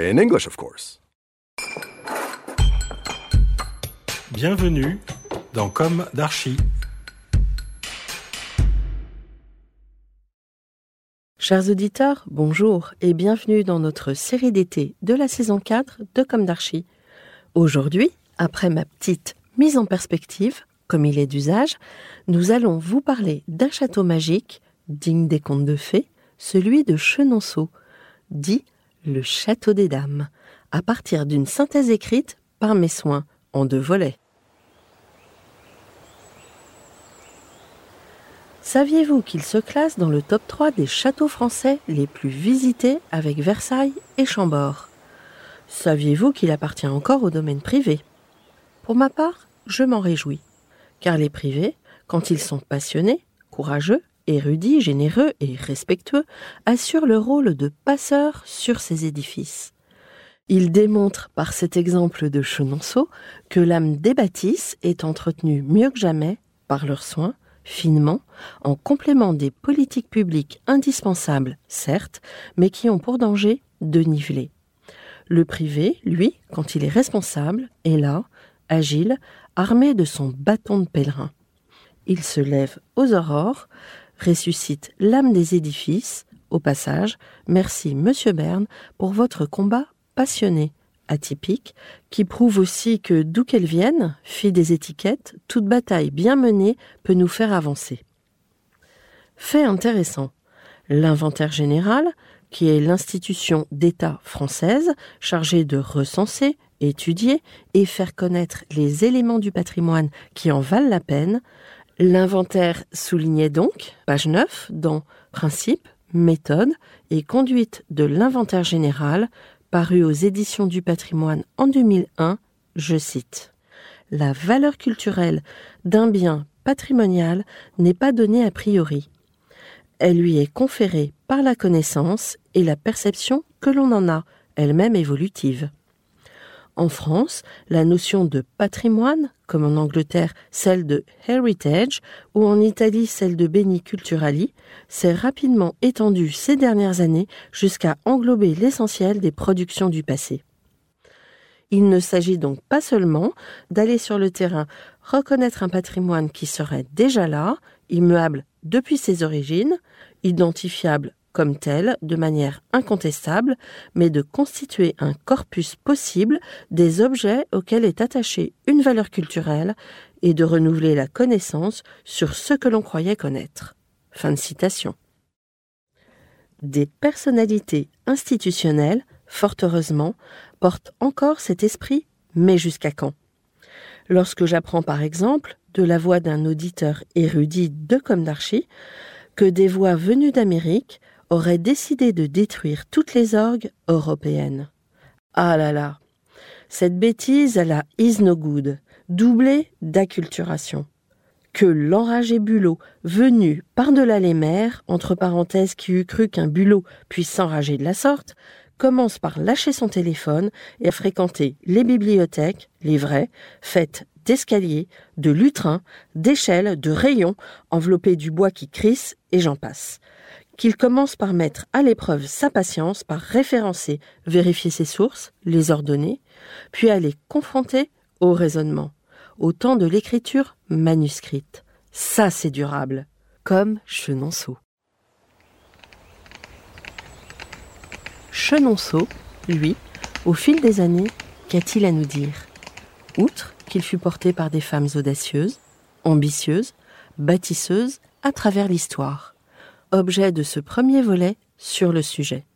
In English, of course. Bienvenue dans Comme d'Archi. Chers auditeurs, bonjour et bienvenue dans notre série d'été de la saison 4 de Comme d'Archi. Aujourd'hui, après ma petite mise en perspective, comme il est d'usage, nous allons vous parler d'un château magique, digne des contes de fées, celui de Chenonceau, dit le Château des Dames, à partir d'une synthèse écrite par mes soins en deux volets. Saviez-vous qu'il se classe dans le top 3 des châteaux français les plus visités avec Versailles et Chambord? Saviez-vous qu'il appartient encore au domaine privé? Pour ma part, je m'en réjouis, car les privés, quand ils sont passionnés, courageux, érudits, généreux et respectueux, assurent le rôle de passeurs sur ces édifices. Ils démontrent par cet exemple de Chenonceau que l'âme des bâtisses est entretenue mieux que jamais par leurs soins, finement, en complément des politiques publiques indispensables, certes, mais qui ont pour danger de niveler. Le privé, lui, quand il est responsable, est là, agile, armé de son bâton de pèlerin. Il se lève aux aurores, ressuscite l'âme des édifices. Au passage, merci Monsieur Berne pour votre combat passionné, atypique, qui prouve aussi que d'où qu'elle vienne, fille des étiquettes, toute bataille bien menée peut nous faire avancer. Fait intéressant. L'inventaire général, qui est l'institution d'État française chargée de recenser, étudier et faire connaître les éléments du patrimoine qui en valent la peine, l'inventaire soulignait donc, page 9, dans Principes, méthode et conduite de l'inventaire général, paru aux éditions du patrimoine en 2001, je cite La valeur culturelle d'un bien patrimonial n'est pas donnée a priori. Elle lui est conférée par la connaissance et la perception que l'on en a, elle-même évolutive. En France, la notion de patrimoine, comme en Angleterre celle de heritage ou en Italie celle de beni culturali, s'est rapidement étendue ces dernières années jusqu'à englober l'essentiel des productions du passé. Il ne s'agit donc pas seulement d'aller sur le terrain reconnaître un patrimoine qui serait déjà là, immuable depuis ses origines, identifiable comme tel de manière incontestable, mais de constituer un corpus possible des objets auxquels est attachée une valeur culturelle et de renouveler la connaissance sur ce que l'on croyait connaître. Fin de citation. Des personnalités institutionnelles, fort heureusement, portent encore cet esprit, mais jusqu'à quand? Lorsque j'apprends par exemple, de la voix d'un auditeur érudit de comme d'archi, que des voix venues d'Amérique auraient décidé de détruire toutes les orgues européennes. Ah là là Cette bêtise à la is no good, doublée d'acculturation. Que l'enragé Bulot, venu par-delà les mers, entre parenthèses qui eût cru qu'un Bulot puisse s'enrager de la sorte, commence par lâcher son téléphone et à fréquenter les bibliothèques, les vraies, faites d'escaliers, de lutrins, d'échelles, de rayons, enveloppés du bois qui crisse, et j'en passe. Qu'il commence par mettre à l'épreuve sa patience, par référencer, vérifier ses sources, les ordonner, puis à les confronter au raisonnement, au temps de l'écriture manuscrite. Ça, c'est durable, comme Chenonceau. Chenonceau, lui, au fil des années, qu'a-t-il à nous dire? Outre qu'il fut porté par des femmes audacieuses, ambitieuses, bâtisseuses à travers l'histoire, objet de ce premier volet sur le sujet.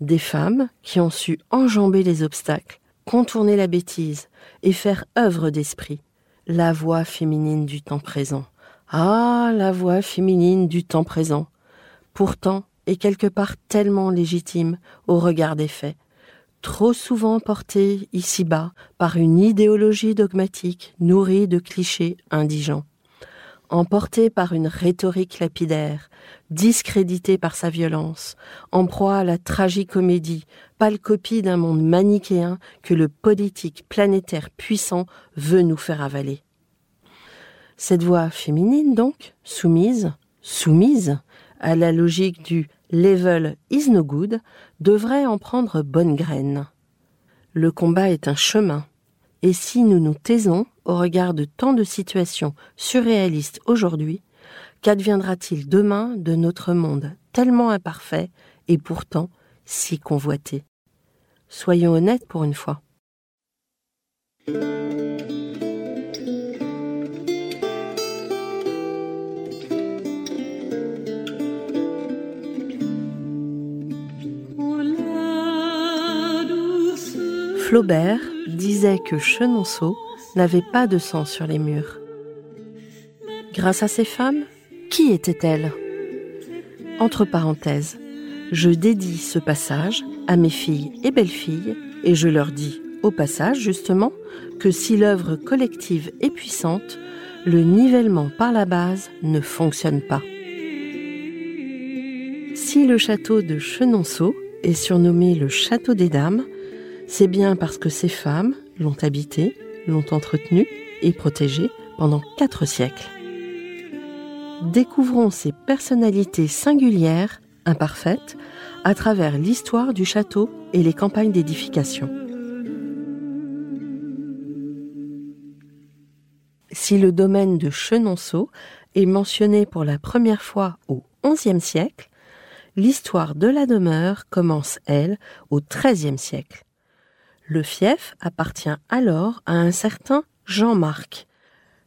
Des femmes qui ont su enjamber les obstacles, contourner la bêtise et faire œuvre d'esprit, la voix féminine du temps présent. Ah, la voix féminine du temps présent. Pourtant, et quelque part tellement légitime au regard des faits, trop souvent portée ici-bas par une idéologie dogmatique nourrie de clichés indigents, emportée par une rhétorique lapidaire, discréditée par sa violence, en proie à la tragicomédie, pâle copie d'un monde manichéen que le politique planétaire puissant veut nous faire avaler. Cette voix féminine, donc, soumise, soumise à la logique du level is no good, devrait en prendre bonne graine. Le combat est un chemin, et si nous nous taisons au regard de tant de situations surréalistes aujourd'hui, qu'adviendra-t-il demain de notre monde tellement imparfait et pourtant si convoité? Soyons honnêtes pour une fois. Flaubert disait que Chenonceau n'avait pas de sang sur les murs. Grâce à ces femmes, qui étaient-elles? Entre parenthèses, je dédie ce passage à mes filles et belles-filles et je leur dis au passage justement que si l'œuvre collective est puissante, le nivellement par la base ne fonctionne pas. Si le château de Chenonceau est surnommé le château des dames, c'est bien parce que ces femmes l'ont habité, l'ont entretenu et protégé pendant quatre siècles. Découvrons ces personnalités singulières, imparfaites, à travers l'histoire du château et les campagnes d'édification. Si le domaine de Chenonceau est mentionné pour la première fois au XIe siècle, l'histoire de la demeure commence, elle, au XIIIe siècle. Le fief appartient alors à un certain Jean-Marc,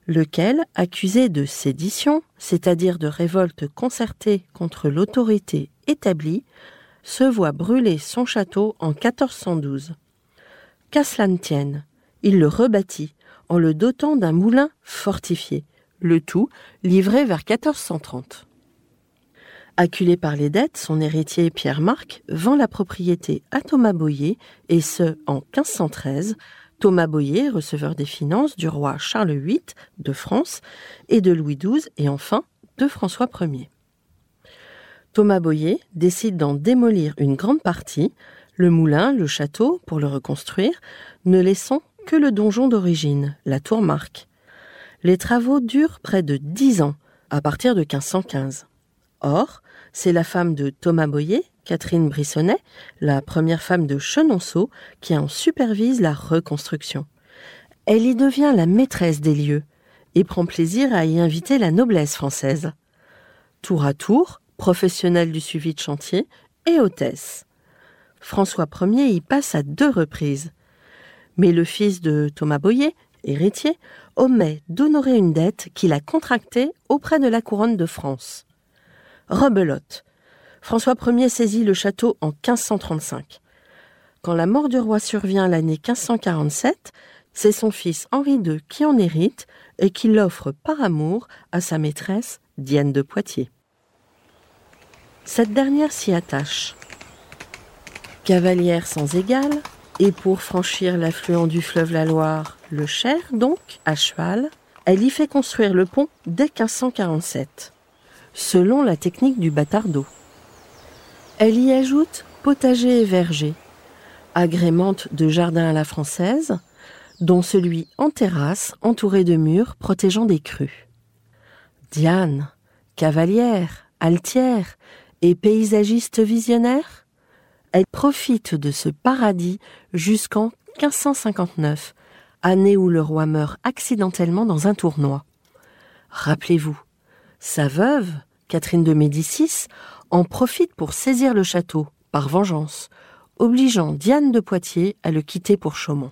lequel, accusé de sédition, c'est-à-dire de révolte concertée contre l'autorité établie, se voit brûler son château en 1412. Qu'à cela ne tienne, il le rebâtit en le dotant d'un moulin fortifié, le tout livré vers 1430. Acculé par les dettes, son héritier Pierre-Marc vend la propriété à Thomas Boyer, et ce, en 1513. Thomas Boyer, receveur des finances du roi Charles VIII de France et de Louis XII, et enfin de François Ier. Thomas Boyer décide d'en démolir une grande partie, le moulin, le château, pour le reconstruire, ne laissant que le donjon d'origine, la tour Marc. Les travaux durent près de dix ans, à partir de 1515. Or, c'est la femme de Thomas Boyer, Catherine Brissonnet, la première femme de Chenonceau, qui en supervise la reconstruction. Elle y devient la maîtresse des lieux et prend plaisir à y inviter la noblesse française. Tour à tour, professionnelle du suivi de chantier et hôtesse. François Ier y passe à deux reprises. Mais le fils de Thomas Boyer, héritier, omet d'honorer une dette qu'il a contractée auprès de la couronne de France. Rebelote. François Ier saisit le château en 1535. Quand la mort du roi survient l'année 1547, c'est son fils Henri II qui en hérite et qui l'offre par amour à sa maîtresse Diane de Poitiers. Cette dernière s'y attache. Cavalière sans égal, et pour franchir l'affluent du fleuve la Loire, le Cher donc, à cheval, elle y fait construire le pont dès 1547 selon la technique du bâtard d'eau. Elle y ajoute potager et verger, agrémente de jardins à la française, dont celui en terrasse entouré de murs protégeant des crues. Diane, cavalière, altière et paysagiste visionnaire, elle profite de ce paradis jusqu'en 1559, année où le roi meurt accidentellement dans un tournoi. Rappelez-vous, sa veuve, Catherine de Médicis, en profite pour saisir le château, par vengeance, obligeant Diane de Poitiers à le quitter pour Chaumont.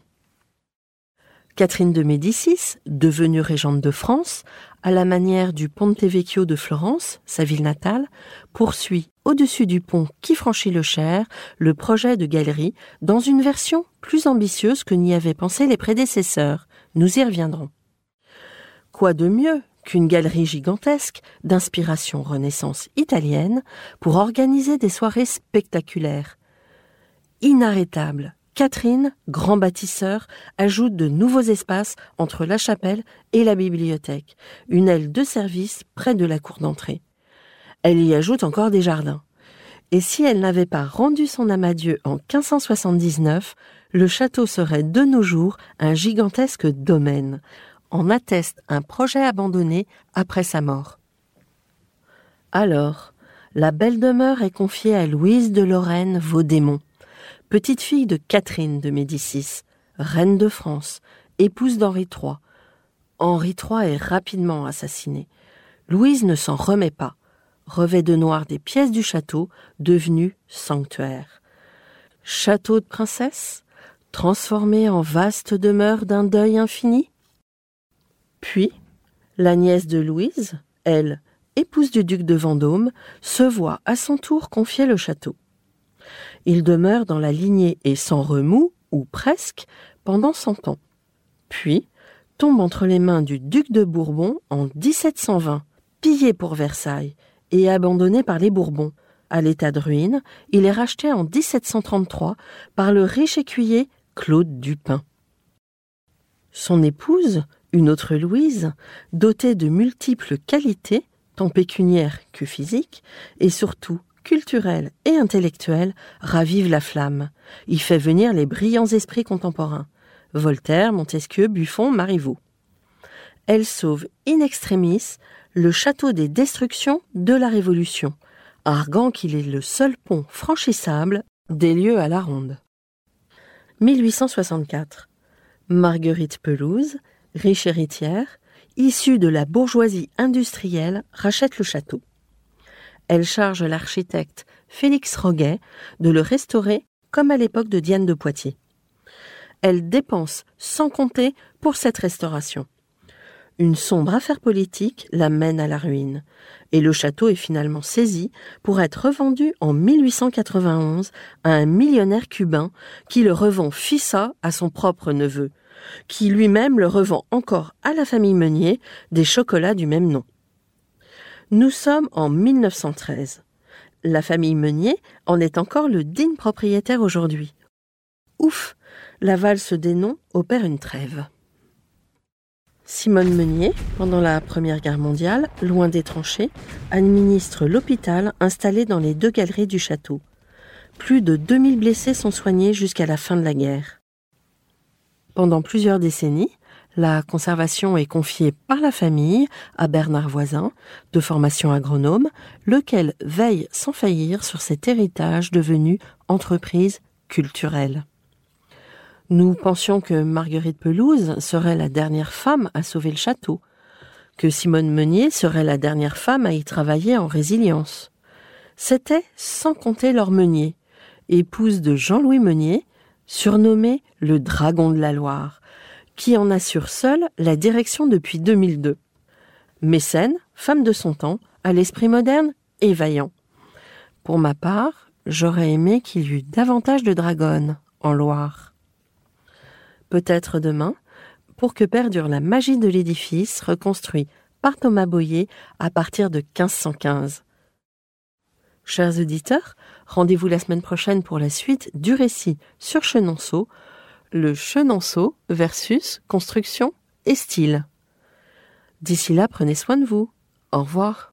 Catherine de Médicis, devenue régente de France, à la manière du Ponte Vecchio de Florence, sa ville natale, poursuit au-dessus du pont qui franchit le Cher le projet de galerie dans une version plus ambitieuse que n'y avaient pensé les prédécesseurs. Nous y reviendrons. Quoi de mieux qu'une galerie gigantesque d'inspiration renaissance italienne pour organiser des soirées spectaculaires. Inarrêtable, Catherine, grand bâtisseur, ajoute de nouveaux espaces entre la chapelle et la bibliothèque, une aile de service près de la cour d'entrée. Elle y ajoute encore des jardins. Et si elle n'avait pas rendu son âme à Dieu en 1579, le château serait de nos jours un gigantesque domaine, en atteste un projet abandonné après sa mort. Alors, la belle demeure est confiée à Louise de Lorraine Vaudémont, petite fille de Catherine de Médicis, reine de France, épouse d'Henri III. Henri III est rapidement assassiné. Louise ne s'en remet pas, revêt de noir des pièces du château, devenu sanctuaire. Château de princesse, transformé en vaste demeure d'un deuil infini? Puis, la nièce de Louise, elle, épouse du duc de Vendôme, se voit à son tour confier le château. Il demeure dans la lignée et sans remous, ou presque, pendant cent ans. Puis, tombe entre les mains du duc de Bourbon en 1720, pillé pour Versailles et abandonné par les Bourbons. À l'état de ruine, il est racheté en 1733 par le riche écuyer Claude Dupin. Son épouse, une autre Louise, dotée de multiples qualités, tant pécuniaires que physiques, et surtout culturelles et intellectuelles, ravive la flamme, y fait venir les brillants esprits contemporains, Voltaire, Montesquieu, Buffon, Marivaux. Elle sauve in extremis le château des destructions de la Révolution, arguant qu'il est le seul pont franchissable des lieux à la ronde. 1864. Marguerite Pelouse, riche héritière, issue de la bourgeoisie industrielle, rachète le château. Elle charge l'architecte Félix Roguet de le restaurer comme à l'époque de Diane de Poitiers. Elle dépense sans compter pour cette restauration. Une sombre affaire politique la mène à la ruine, et le château est finalement saisi pour être revendu en 1891 à un millionnaire cubain qui le revend fissa à son propre neveu, qui lui-même le revend encore à la famille Meunier des chocolats du même nom. Nous sommes en 1913. La famille Meunier en est encore le digne propriétaire aujourd'hui. Ouf, la valse des noms opère une trêve. Simone Meunier, pendant la Première Guerre mondiale, loin des tranchées, administre l'hôpital installé dans les deux galeries du château. Plus de 2000 blessés sont soignés jusqu'à la fin de la guerre. Pendant plusieurs décennies, la conservation est confiée par la famille à Bernard Voisin, de formation agronome, lequel veille sans faillir sur cet héritage devenu entreprise culturelle. Nous pensions que Marguerite Pelouse serait la dernière femme à sauver le château, que Simone Meunier serait la dernière femme à y travailler en résilience. C'était sans compter leur Meunier, épouse de Jean-Louis Meunier, surnommé le Dragon de la Loire, qui en assure seul la direction depuis 2002. Mécène, femme de son temps, à l'esprit moderne et vaillant. Pour ma part, j'aurais aimé qu'il y eût davantage de dragons en Loire. Peut-être demain, pour que perdure la magie de l'édifice reconstruit par Thomas Boyer à partir de 1515. Chers auditeurs, rendez-vous la semaine prochaine pour la suite du récit sur Chenonceau, le Chenonceau versus construction et style. D'ici là, prenez soin de vous. Au revoir.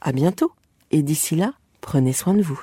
À bientôt et d'ici là, prenez soin de vous.